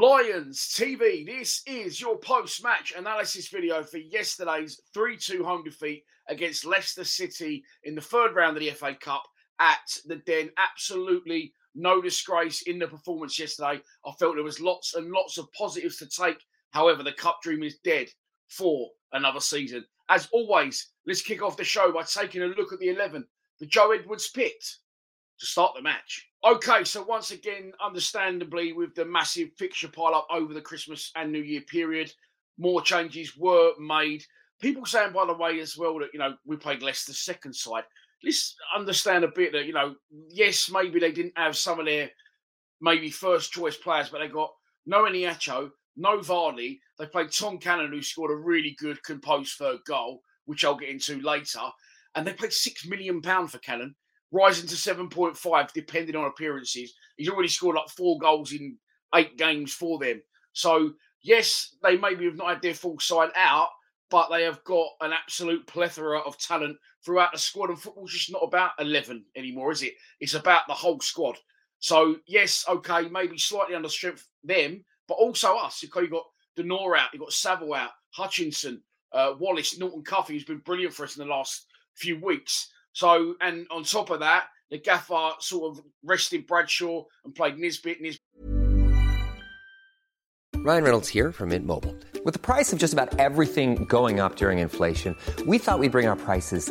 Lions TV, this is your post match analysis video for yesterday's 3 2 home defeat against Leicester City in the third round of the FA Cup at the Den. Absolutely no disgrace in the performance yesterday. I felt there was lots and lots of positives to take. However, the Cup dream is dead for another season. As always, let's kick off the show by taking a look at the 11 the Joe Edwards picked to start the match. Okay, so once again, understandably, with the massive fixture pile up over the Christmas and New Year period, more changes were made. People saying, by the way, as well, that, you know, we played Leicester's second side. Let's understand a bit that, you know, yes, maybe they didn't have some of their maybe first choice players, but they got no Iheanacho, no Vardy. They played Tom Cannon, who scored a really good composed third goal, which I'll get into later. And they paid £6 million for Cannon rising to 7.5 depending on appearances. He's already scored like four goals in eight games for them. So, yes, they maybe have not had their full side out, but they have got an absolute plethora of talent throughout the squad. And football's just not about 11 anymore, is it? It's about the whole squad. So, yes, okay, maybe slightly under strength them, but also us. You've got De Norre out, you've got Saville out, Hutchinson, uh, Wallace, Norton Cuffy, who's been brilliant for us in the last few weeks. So, and on top of that, the gaffer sort of rested Bradshaw and played Nisbet. Nisbet. Ryan Reynolds here from Mint Mobile. With the price of just about everything going up during inflation, we thought we'd bring our prices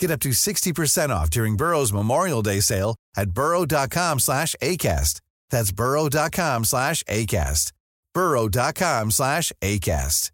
Get up to 60% off during Burrow's Memorial Day sale at burrow.com slash ACAST. That's burrow.com slash ACAST. burrow.com slash ACAST.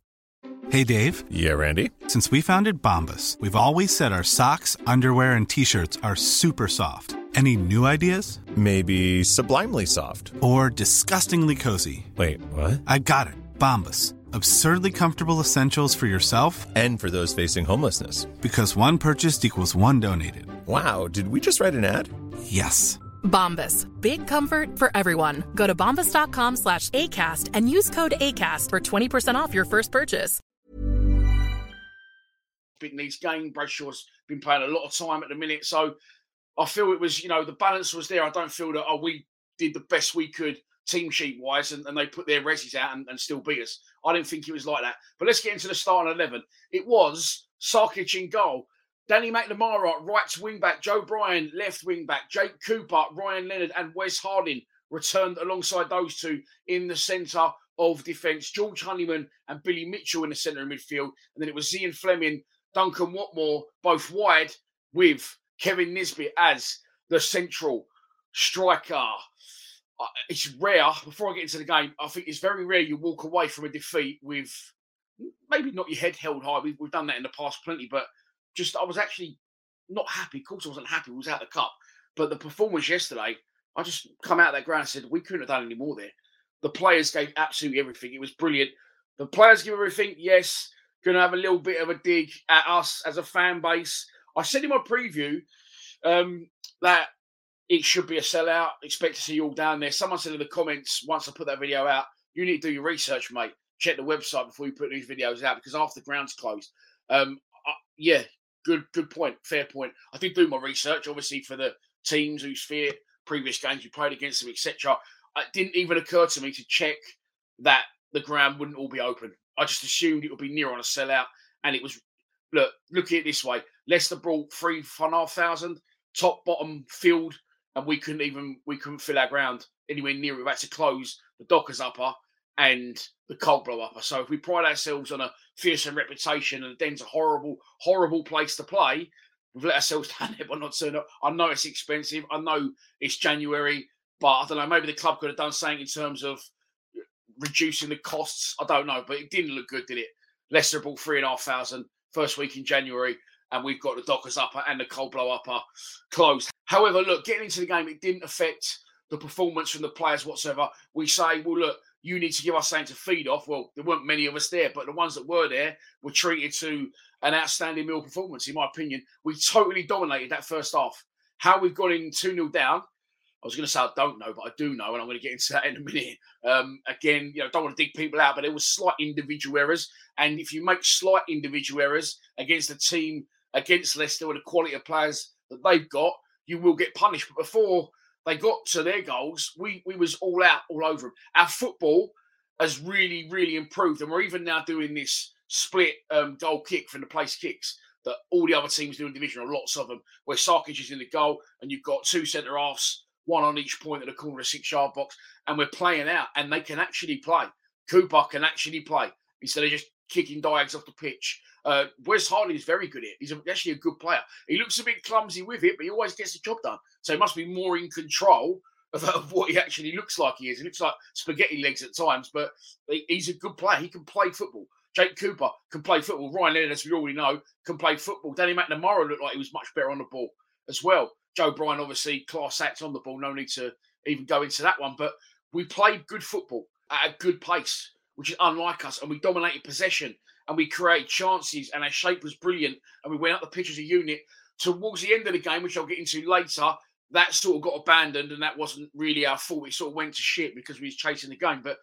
Hey, Dave. Yeah, Randy. Since we founded Bombas, we've always said our socks, underwear, and T-shirts are super soft. Any new ideas? Maybe sublimely soft. Or disgustingly cozy. Wait, what? I got it. Bombas. Absurdly comfortable essentials for yourself And for those facing homelessness. because one purchased equals one donated. Wow, did we just write an ad? Yes. Bombas. Big comfort for everyone. Go to bombas.com slash ACAST and use code ACAST for 20% off your first purchase. in these games. Bradshaw's been playing a lot of time at the minute. So I feel it was, you know, the balance was there. I don't feel that, oh, we did the best we could team sheet wise and, and they put their resis out and, and, still beat us. I didn't think it was like that. But let's get into the starting 11. It was Sarkic in goal. Danny McNamara, right wing back. Joe Bryan, left wing back. Jake Cooper, Ryan Leonard, and Wes Harding returned alongside those two in the centre of defence. George Honeyman and Billy Mitchell in the centre of midfield. And then it was Zian Flemming, Duncan Watmore, both wide with Kevin Nisbet as the central striker. It's rare, before I get into the game, I think it's very rare you walk away from a defeat with maybe not your head held high. We've, we've done that in the past plenty, but just I was actually not happy. Of course, I wasn't happy. We was out of the cup, but the performance yesterday, I just come out of that ground and said we couldn't have done any more there. The players gave absolutely everything. It was brilliant. The players give everything. Yes, going to have a little bit of a dig at us as a fan base. I said in my preview um, that it should be a sellout. Expect to see you all down there. Someone said in the comments once I put that video out, you need to do your research, mate. Check the website before you put these videos out because after the ground's closed. Um, yeah, good good point, fair point. I did do my research, obviously for the teams whose fear previous games we played against them, etc. It didn't even occur to me to check that the ground wouldn't all be open. I just assumed it would be near on a sellout, and it was. Look, look at it this way: Leicester brought three and a half thousand, top bottom field, and we couldn't even we couldn't fill our ground anywhere near it. We had to close the Dockers upper and the Cold Blow upper. So if we pride ourselves on a fearsome reputation and the Den's a horrible, horrible place to play, we've let ourselves down there by not turning up. I know it's expensive. I know it's January, but I don't know. Maybe the club could have done something in terms of reducing the costs. I don't know, but it didn't look good, did it? Leicester bought three and a half thousand first week in January, and we've got the Dockers upper and the Cold Blow upper closed. However, look, getting into the game, it didn't affect the performance from the players whatsoever. We say, well, look, you need to give us something to feed off. Well, there weren't many of us there, but the ones that were there were treated to an outstanding meal performance, in my opinion. We totally dominated that first half. How we've gone in 2 0 down, I was going to say I don't know, but I do know, and I'm going to get into that in a minute. Um, again, you know, don't want to dig people out, but there was slight individual errors, and if you make slight individual errors against a team against Leicester with the quality of players that they've got, you will get punished. But before they got to their goals, we we was all out, all over them. Our football has really, really improved, and we're even now doing this split um, goal kick from the place kicks that all the other teams do in division, or lots of them, where Sarkic is in the goal, and you've got two centre halves, one on each point of the corner of six yard box, and we're playing out, and they can actually play. Cooper can actually play instead of just kicking diags off the pitch. Uh, Wes Harding is very good at it. He's actually a good player. He looks a bit clumsy with it, but he always gets the job done. So he must be more in control of, of, what he actually looks like he is. He looks like spaghetti legs at times, but he's a good player. He can play football. Jake Cooper can play football. Ryan Leonard, as we already know, can play football. Danny McNamara looked like he was much better on the ball as well. Joe Bryan, obviously, class act on the ball. No need to even go into that one. But we played good football at a good pace, which is unlike us. And we dominated possession and we created chances, and our shape was brilliant, and we went up the pitch as a unit. Towards the end of the game, which I'll get into later, that sort of got abandoned, and that wasn't really our fault. It sort of went to shit because we was chasing the game. But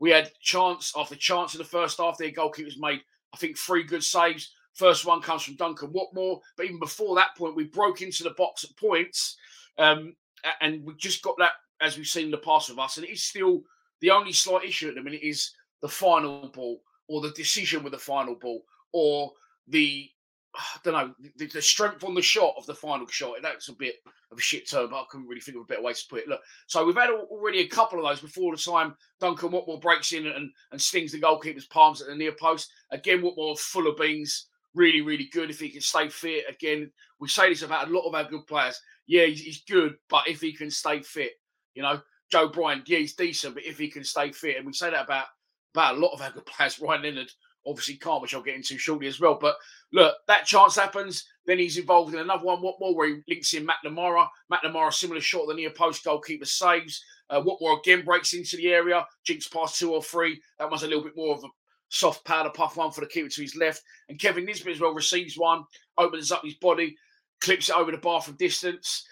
we had chance after chance in the first half. Their goalkeepers made, I think, three good saves. First one comes from Duncan Watmore, but even before that point, we broke into the box at points, um, and we just got that as we've seen in the past with us. And it is still the only slight issue at the minute is the final ball or the decision with the final ball or the I don't know the, the, strength on the shot of the final shot. That's a bit of a shit term, but I couldn't really think of a better way to put it. Look, so we've had already a couple of those before the time Duncan Watmore breaks in and, and stings the goalkeeper's palms at the near post. Again, Watmore full of beans, really, really good if he can stay fit. Again, we say this about a lot of our good players. Yeah, he's, he's good, but if he can stay fit, you know, Joe Bryan, yeah, he's decent, but if he can stay fit, and we say that about about a lot of our good players. Ryan Leonard obviously can't, which I'll get into shortly as well. But look, that chance happens. Then he's involved in another one. Watmore? Where he links in McNamara. McNamara, similar shot the near post goalkeeper saves. Uh, more again breaks into the area, jinks past two or three. That was a little bit more of a soft powder puff one for the keeper to his left. And Kevin Nisbet as well receives one, opens up his body, clips it over the bar from distance.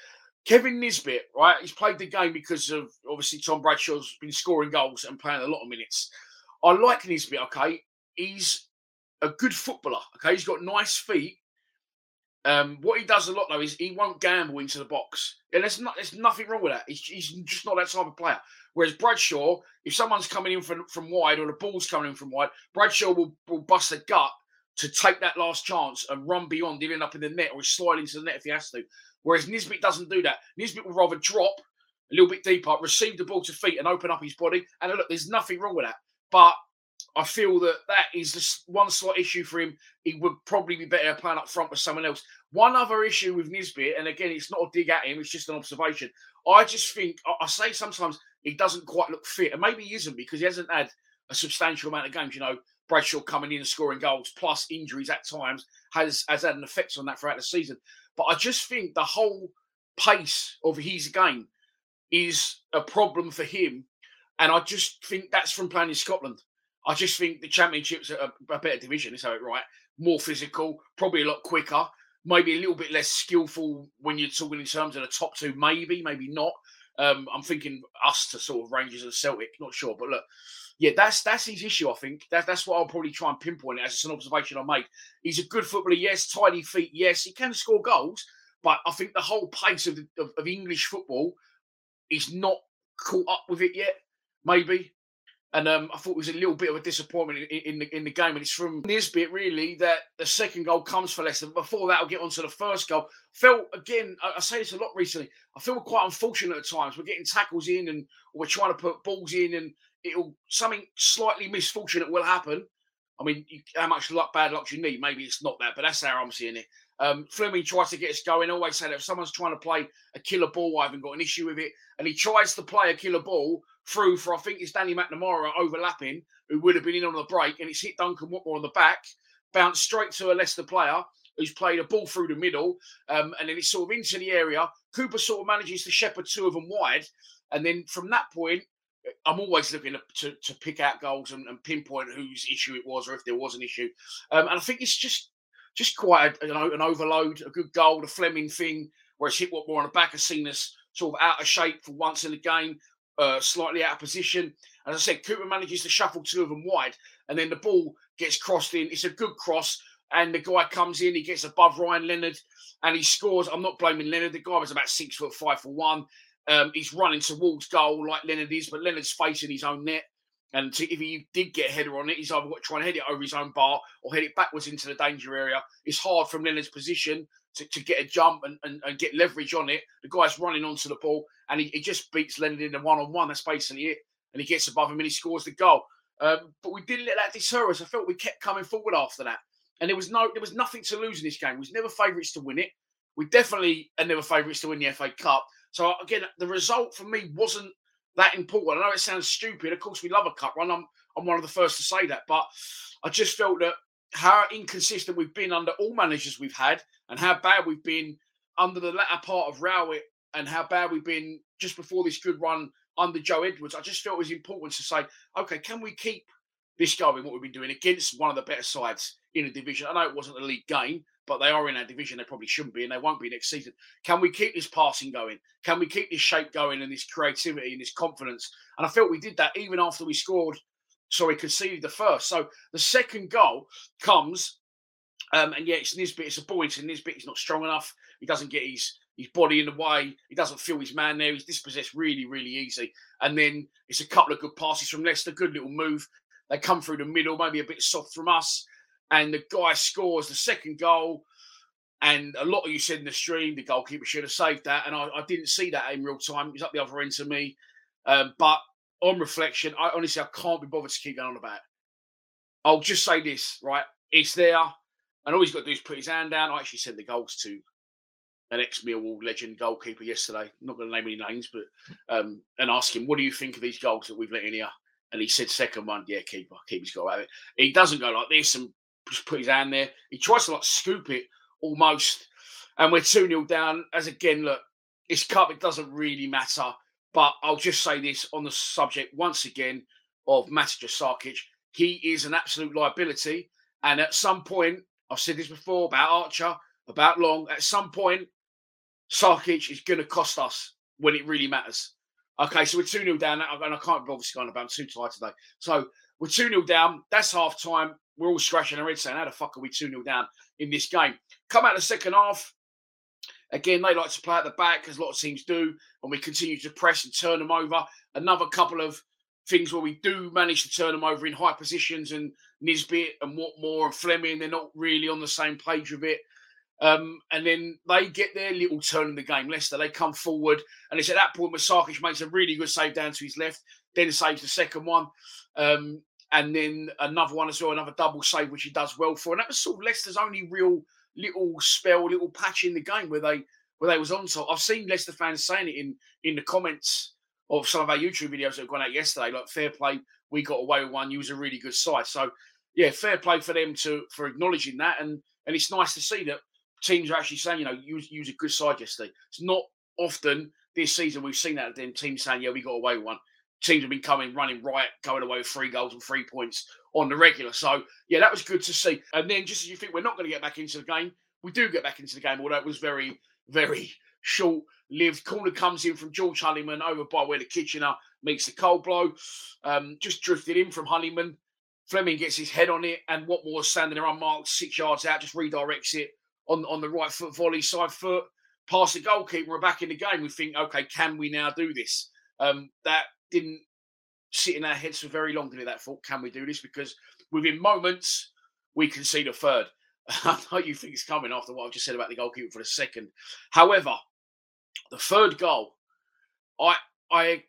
Kevin Nisbet, right? He's played the game because of obviously Tom Bradshaw's been scoring goals and playing a lot of minutes. I like Nisbet, okay? He's a good footballer, okay? He's got nice feet. Um, what he does a lot though is he won't gamble into the box, and there's not there's nothing wrong with that. He's, he's just not that type of player. Whereas Bradshaw, if someone's coming in from, from wide or the ball's coming in from wide, Bradshaw will, will bust a gut to take that last chance and run beyond, even up in the net or slide into the net if he has to. Whereas Nisbet doesn't do that. Nisbet will rather drop a little bit deeper, receive the ball to feet, and open up his body. And look, there's nothing wrong with that. But I feel that that is just one slight issue for him. He would probably be better playing up front with someone else. One other issue with Nisbet, and again, it's not a dig at him, it's just an observation. I just think, I say sometimes he doesn't quite look fit, and maybe he isn't because he hasn't had a substantial amount of games. You know, Bradshaw coming in and scoring goals, plus injuries at times, has, has had an effect on that throughout the season. But I just think the whole pace of his game is a problem for him. And I just think that's from playing in Scotland. I just think the championships are a, better division, is how it right. More physical, probably a lot quicker, maybe a little bit less skillful when you're talking in terms of the top two, maybe, maybe not. Um, I'm thinking us to sort of Rangers and Celtic, not sure. But look, yeah, that's that's his issue. I think that, that's what I'll probably try and pinpoint as an observation I made. He's a good footballer, yes, tidy feet, yes, he can score goals, but I think the whole pace of, of, of English football is not caught up with it yet. Maybe and um, I thought it was a little bit of a disappointment in, in, the in the game. And it's from Nisbet really that the second goal comes for Leicester. Before that, I'll get on to the first goal. Felt again, I, I, say this a lot recently. I feel quite unfortunate at times. We're getting tackles in and we're trying to put balls in, and it'll something slightly misfortunate will happen. I mean, you, how much luck, bad luck you need? Maybe it's not that, but that's how I'm seeing it. Um, Flemming tries to get us going. I always say that if someone's trying to play a killer ball, I haven't got an issue with it. And he tries to play a killer ball through for, I think it's Danny McNamara overlapping, who would have been in on the break. And it's hit Duncan Watmore on the back, bounced straight to a Leicester player who's played a ball through the middle. Um, and then it's sort of into the area. Cooper sort of manages to shepherd two of them wide. And then from that point, I'm always looking to, to pick out goals and, and, pinpoint whose issue it was or if there was an issue. Um, and I think it's just just quite a, you know, an overload, a good goal, the Flemming thing, where it's hit Watmore on the back of seen us sort of out of shape for once in the game, uh, slightly out of position. As I said, Cooper manages to shuffle two of them wide, and then the ball gets crossed in. It's a good cross, and the guy comes in, he gets above Ryan Leonard, and he scores. I'm not blaming Leonard. The guy was about six foot five for one. Um, he's running towards goal like Leonard is, but Leonard's facing his own net. And to, if he did get a header on it, he's either got to try and head it over his own bar or head it backwards into the danger area. It's hard from Leonard's position to, to get a jump and, and, and, get leverage on it. The guy's running onto the ball and he, he just beats Leonard in the one on one. That's basically it. And he gets above him and he scores the goal. Um, but we didn't let that deter us. I felt we kept coming forward after that. And there was no, there was nothing to lose in this game. We was never favourites to win it. We definitely are never favourites to win the FA Cup. So again, the result for me wasn't that important. I know it sounds stupid. Of course, we love a cup run. I'm I'm one of the first to say that, but I just felt that how inconsistent we've been under all managers we've had, and how bad we've been under the latter part of Rowett, and how bad we've been just before this good run under Joe Edwards. I just felt it was important to say, okay, can we keep this going? What we've been doing against one of the better sides in the division. I know it wasn't a league game, but they are in our division. They probably shouldn't be, and they won't be next season. Can we keep this passing going? Can we keep this shape going and this creativity and this confidence? And I felt we did that even after we scored. Sorry, conceded the first. So the second goal comes, um, and yeah, it's Nisbet. It's a boy. It's Nisbet. He's not strong enough. He doesn't get his his body in the way. He doesn't feel his man there. He's dispossessed really, really easy. And then it's a couple of good passes from Leicester. Good little move. They come through the middle, maybe a bit soft from us and the guy scores the second goal. And a lot of you said in the stream the goalkeeper should have saved that, and I, I didn't see that in real time. He's up the other end to me, um, but on reflection, I honestly I can't be bothered to keep going on about. It. I'll just say this, right? It's there, and all he's got to do is put his hand down. I actually sent the goals to an ex Millwall legend goalkeeper yesterday. I'm not going to name any names, but um, and ask him, what do you think of these goals that we've let in here? And he said, second one, yeah, keeper, keeper's got to have it. He doesn't go like this and just put his hand there. He tries to like scoop it almost, and we're 2 0 down. As again, look, it's cup, it doesn't really matter. But I'll just say this on the subject once again of Matija Sarkic. He is an absolute liability. And at some point, I've said this before about Archer, about Long, at some point, Sarkic is going to cost us when it really matters. Okay, so we're 2 0 down, and I can't obviously go on about, I'm too tired today. So we're 2 0 down. That's half time we're all scratching our heads saying, how the fuck are we 2 0 down? in this game. Come out the second half. Again, they like to play at the back, as a lot of teams do, and we continue to press and turn them over. Another couple of things where we do manage to turn them over in high positions, and Nisbet and Watmore and Flemming, they're not really on the same page with it. Um, and then they get their little turn in the game. Leicester, they come forward, and it's at that point Sarkic makes a really good save down to his left, then saves the second one, um, and then another one as well, another double save, which he does well for. And that was sort of Leicester's only real little spell, little patch in the game where they where they was on top. I've seen Leicester fans saying it in in the comments of some of our YouTube videos that have gone out yesterday. Like fair play, we got away with one. You was a really good side. So yeah, fair play for them to for acknowledging that, and and it's nice to see that teams are actually saying, you know, use use a good side yesterday. It's not often this season we've seen that then teams saying, yeah, we got away with one. Teams have been coming, running right, going away with three goals and three points on the regular. So yeah, that was good to see. And then just as you think we're not going to get back into the game, we do get back into the game, although it was very, very short lived. Corner comes in from George Honeyman over by where the Kitchener meets the cold blow. Um, just drifted in from Honeyman. Flemming gets his head on it, and Watmore standing there unmarked six yards out, just redirects it on, on the right foot volley, side foot, past the goalkeeper. We're back in the game. We think, okay, can we now do this? Um, that didn't sit in our heads for very long, did it? That thought, can we do this? Because within moments, we concede a third. I know you think it's coming after what I've just said about the goalkeeper for the second. However, the third goal, I I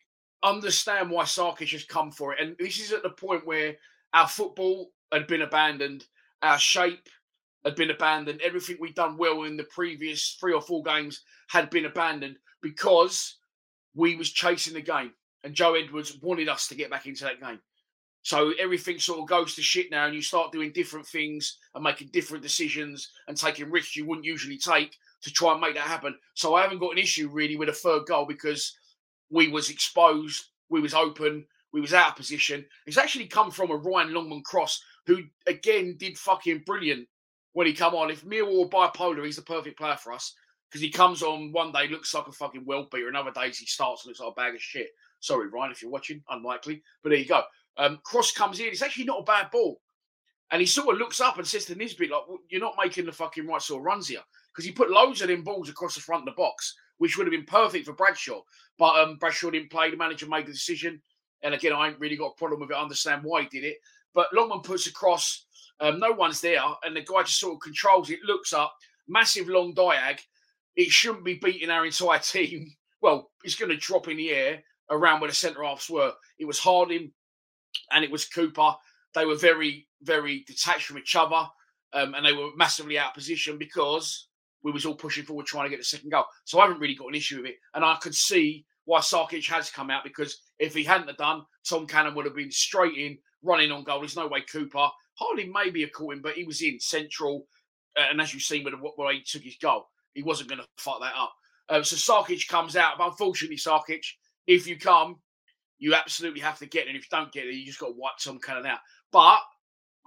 understand why Sarkic has come for it. And this is at the point where our football had been abandoned, our shape had been abandoned, everything we'd done well in the previous three or four games had been abandoned because we was chasing the game. And Joe Edwards wanted us to get back into that game. So everything sort of goes to shit now, and you start doing different things and making different decisions and taking risks you wouldn't usually take to try and make that happen. So I haven't got an issue really with a third goal because we was exposed, we was open, we was out of position. It's actually come from a Ryan Longman cross, who again did fucking brilliant when he come on. If Millwall bipolar, he's the perfect player for us because he comes on one day looks like a fucking well beater, and other days he starts and looks like a bag of shit. Sorry, Ryan, if you're watching, unlikely, but there you go. Um, cross comes in. It's actually not a bad ball. And he sort of looks up and says to Nisbet, like, well, you're not making the fucking right sort of runs here. Because he put loads of them balls across the front of the box, which would have been perfect for Bradshaw. But um, Bradshaw didn't play. The manager made the decision. And again, I ain't really got a problem with it. I understand why he did it. But Longman puts across, um, no one's there. And the guy just sort of controls it, looks up, massive long diag. It shouldn't be beating our entire team. Well, it's going to drop in the air around where the centre halves were. It was Harding and it was Cooper. They were very, very detached from each other, um, and they were massively out of position because we was all pushing forward trying to get the second goal. So I haven't really got an issue with it, and I could see why Sarkic has come out because if he hadn't done, Tom Cannon would have been straight in, running on goal. There's no way Cooper, hardly maybe a caught him, but he was in central, uh, and as you've seen with way he took his goal, he wasn't going to fuck that up. Um, so Sarkic comes out, but unfortunately, Sarkic, if you come, you absolutely have to get it. And if you don't get it, you just got to wipe Tom Cannon out. But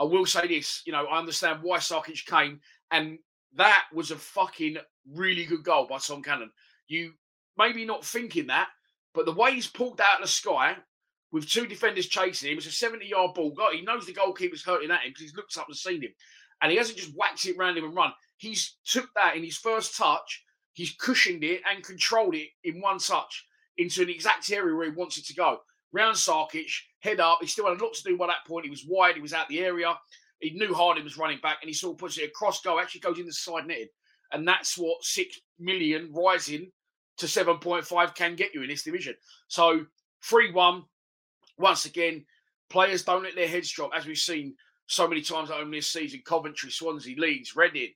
I will say this, you know, I understand why Sarkic came, and that was a fucking really good goal by Tom Cannon. You maybe not thinking that, but the way he's pulled out of the sky with two defenders chasing him, it's a 70 yard ball. God, he knows the goalkeeper's hurting at him because he's looked up and seen him. And he hasn't just whacked it around him and run. He's took that in his first touch, he's cushioned it and controlled it in one touch into an exact area where he wants it to go. Round Sarkic, head up. He still had a lot to do by that point. He was wide, he was out the area. He knew Harding was running back, and he of puts it across goal, actually goes in the side netting. And that's what six million rising to 7.5 can get you in this division. So 3 1, once again, players don't let their heads drop, as we've seen so many times home this season. Coventry, Swansea, Leeds, Reading,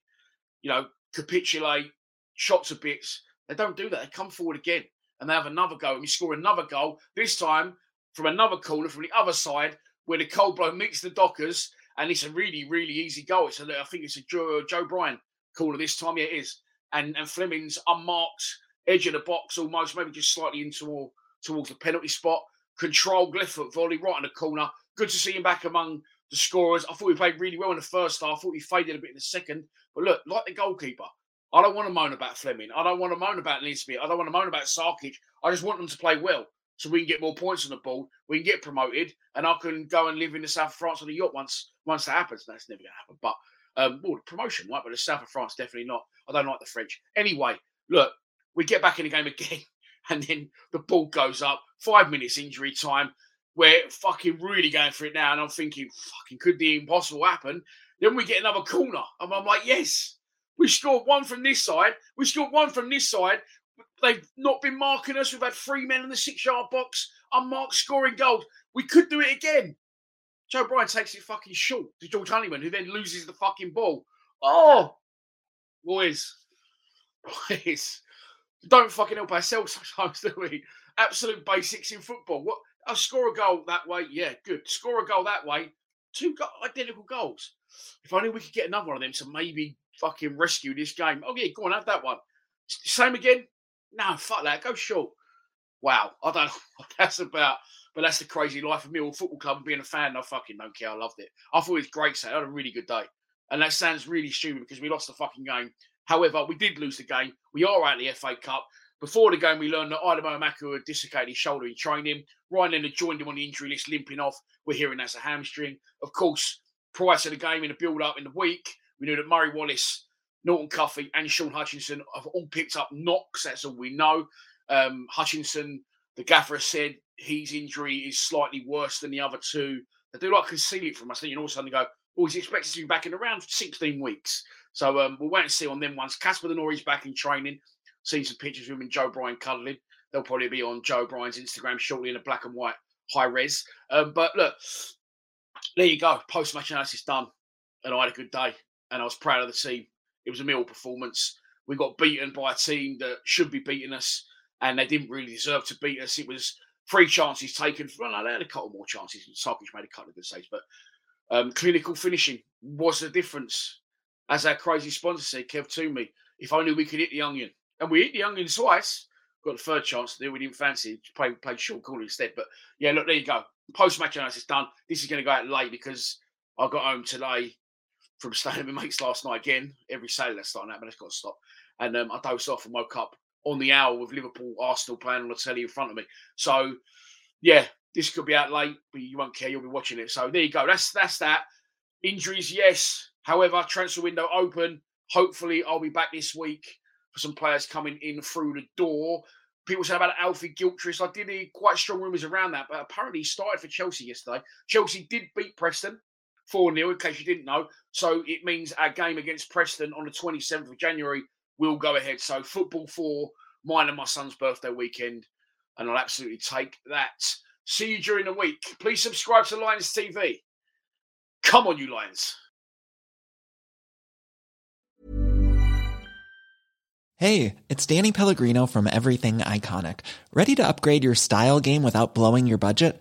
you know, capitulate, shots of bits. They don't do that. They come forward again and they have another go. And we score another goal, this time from another corner from the other side where the cold blow meets the Dockers. And it's a really, really easy goal. It's a, I think it's a Joe, Joe Bryan corner this time. Yeah, it is. And, and Flemming's unmarked edge of the box almost, maybe just slightly into towards the penalty spot. Control, foot volley right in the corner. Good to see him back among the scorers. I thought he played really well in the first half. I thought he faded a bit in the second. But look, like the goalkeeper, I don't want to moan about Flemming. I don't want to moan about Nisbet. I don't want to moan about Sarkic. I just want them to play well so we can get more points on the ball. We can get promoted, and I can go and live in the south of France on a yacht once once that happens. That's never going to happen. But Um, well, promotion, right? But the south of France, definitely not. I don't like the French. Anyway, look, we get back in the game again, and then the ball goes up. Five minutes injury time. We're fucking really going for it now, and I'm thinking, fucking, could the impossible happen? Then we get another corner, and I'm like, yes, we scored one from this side. We scored one from this side. They've not been marking us. We've had three men in the six-yard box, unmarked scoring goals. We could do it again. Joe Bryan takes it fucking short to George Honeyman, who then loses the fucking ball. Oh, boys, boys, don't fucking help ourselves sometimes, do we? Absolute basics in football. What? I'll score a goal that way. Yeah, good. Score a goal that way. Two go- identical goals. If only we could get another one of them to maybe fucking rescue this game. Oh yeah, go on, have that one. Same again. No, fuck that. Go short. Wow, I don't know what that's about. But that's the crazy life of Millwall Football Club and being a fan. I fucking don't care. I loved it. I thought it was great. So I had a really good day. And that sounds really stupid because we lost the fucking game. However, we did lose the game. We are out the FA Cup. Before the game, we learned that Aidomo Emakhu had dislocated his shoulder in training. Ryan then joined him on the injury list, limping off. We're hearing that's a hamstring. Of course, prior to the game, in the build up in the week, we knew that Murray Wallace, Norton Cuffy, and Shaun Hutchinson have all picked up knocks. That's all we know. Um, Hutchinson, the gaffer said his injury is slightly worse than the other two. They do like conceal it from us. Then all of a sudden go, oh, he's expected to be back in around 16 weeks. So um, we'll wait and see on them ones. Casper De Norre's back in training. Seen some pictures of him and Joe Bryan cuddling. They'll probably be on Joe Bryan's Instagram shortly in a black and white high res. Um, but look, there you go. Post match analysis done. And I had a good day. And I was proud of the team. It was a meal performance. We got beaten by a team that should be beating us. And they didn't really deserve to beat us. It was three chances taken. Well, no, they had a couple more chances. Sarkic made a couple of good saves. But um, clinical finishing was the difference. As our crazy sponsor said, Kev Toomey, if only we could hit the onion and we hit the onion twice. Got the third chance to do. We didn't fancy. Played, played short corner instead. But yeah, look, there you go. Post match analysis done. This is going to go out late because I got home today from staying with mates last night again. Every Saturday that's starting out, but it's got to stop. And um, I dozed off and woke up on the hour with Liverpool Arsenal playing on the telly in front of me. So yeah, this could be out late, but you won't care. You'll be watching it. So there you go. That's that's that. Injuries, yes. However, transfer window open. Hopefully, I'll be back this week for some players coming in through the door. People say about Alfie Gilchrist. I did hear quite strong rumours around that, but apparently he started for Chelsea yesterday. Chelsea did beat Preston 4 0, in case you didn't know. So it means our game against Preston on the 27th of January will go ahead. So football for mine and my son's birthday weekend, and I'll absolutely take that. See you during the week. Please subscribe to Lions TV. Come on, you Lions. Hey, it's Danny Pellegrino from Everything Iconic. Ready to upgrade your style game without blowing your budget?